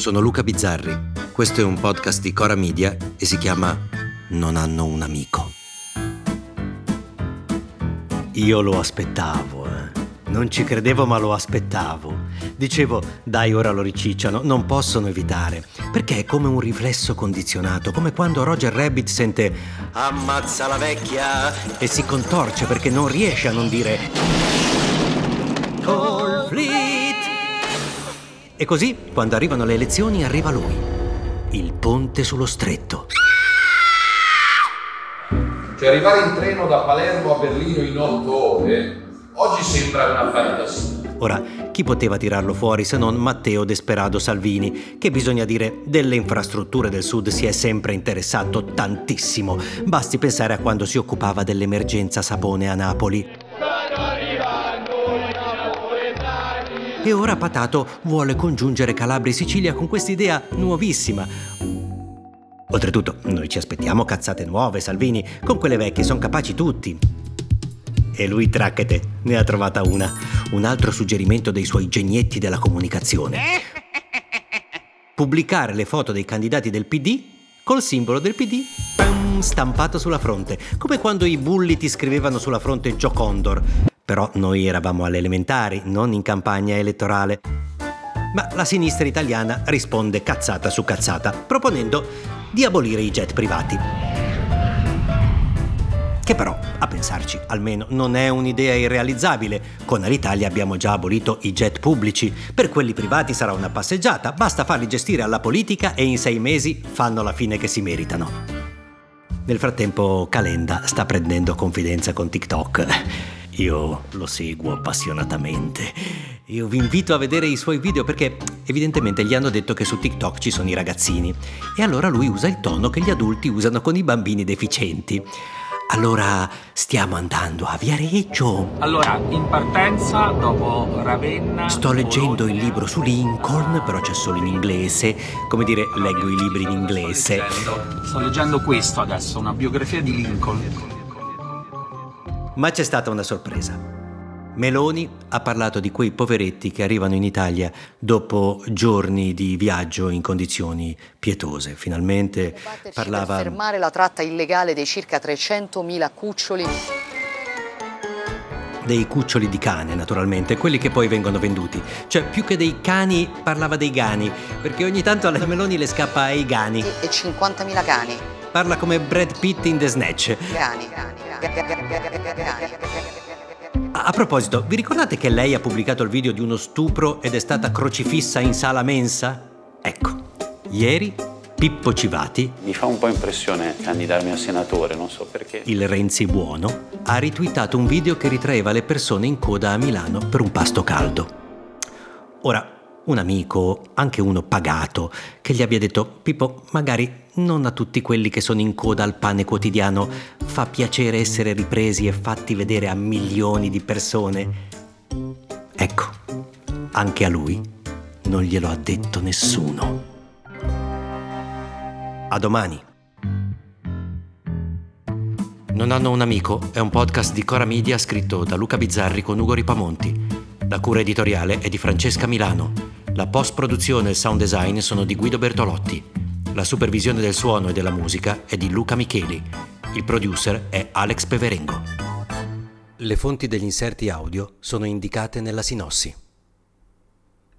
sono Luca Bizzarri. Questo è un podcast di Cora Media e si chiama Non hanno un amico. Io lo aspettavo, eh. Non ci credevo ma lo aspettavo. Dicevo, dai ora lo ricicciano, non possono evitare. Perché è come un riflesso condizionato, come quando Roger Rabbit sente Ammazza la vecchia e si contorce perché non riesce a non dire Fleet. E così, quando arrivano le elezioni, arriva lui. Il ponte sullo stretto. Cioè arrivare in treno da Palermo a Berlino in otto ore, oggi sembra una fantasia. Ora, chi poteva tirarlo fuori se non Matteo Desperado Salvini, che bisogna dire delle infrastrutture del sud si è sempre interessato tantissimo. Basti pensare a quando si occupava dell'emergenza sapone a Napoli. E ora Patato vuole congiungere Calabria e Sicilia con quest'idea nuovissima. Oltretutto, noi ci aspettiamo cazzate nuove, Salvini, con quelle vecchie sono capaci tutti. E lui, tracchete, ne ha trovata una. Un altro suggerimento dei suoi genietti della comunicazione. Pubblicare le foto dei candidati del PD col simbolo del PD stampato sulla fronte, come quando i bulli ti scrivevano sulla fronte Joe Condor. Però noi eravamo alle elementari, non in campagna elettorale. Ma la sinistra italiana risponde cazzata su cazzata, proponendo di abolire i jet privati. Che però, a pensarci, almeno non è un'idea irrealizzabile. Con Alitalia abbiamo già abolito i jet pubblici. Per quelli privati sarà una passeggiata, basta farli gestire alla politica e in sei mesi fanno la fine che si meritano. Nel frattempo Calenda sta prendendo confidenza con TikTok. Io lo seguo appassionatamente. Io vi invito a vedere i suoi video perché evidentemente gli hanno detto che su TikTok ci sono i ragazzini. E allora lui usa il tono che gli adulti usano con i bambini deficienti. Allora stiamo andando a Viareggio. Allora, in partenza, dopo Ravenna... Sto leggendo il libro su Lincoln, però c'è solo in inglese. Come dire, leggo i libri in inglese. Sto leggendo, sto leggendo questo adesso, una biografia di Lincoln. Ma c'è stata una sorpresa. Meloni ha parlato di quei poveretti che arrivano in Italia dopo giorni di viaggio in condizioni pietose. Finalmente parlava... Per fermare la tratta illegale dei circa 300.000 cuccioli dei cuccioli di cane, naturalmente, quelli che poi vengono venduti. Cioè, più che dei cani, parlava dei gani, perché ogni tanto alla Meloni le scappa ai gani. e, e 50.000 cani. Parla come Brad Pitt in The Snatch. A proposito, vi ricordate che lei ha pubblicato il video di uno stupro ed è stata crocifissa in sala mensa? Ecco, ieri Pippo Civati, Mi fa un po' impressione candidarmi a senatore, non so perché. il Renzi buono, ha ritweetato un video che ritraeva le persone in coda a Milano per un pasto caldo. Ora, un amico, anche uno pagato, che gli abbia detto Pippo, magari non a tutti quelli che sono in coda al pane quotidiano fa piacere essere ripresi e fatti vedere a milioni di persone. Ecco, anche a lui non glielo ha detto nessuno. A domani. Non hanno un amico è un podcast di Cora Media scritto da Luca Bizzarri con Ugo Ripamonti. La cura editoriale è di Francesca Milano. La post-produzione e il sound design sono di Guido Bertolotti. La supervisione del suono e della musica è di Luca Micheli. Il producer è Alex Peverengo. Le fonti degli inserti audio sono indicate nella sinossi.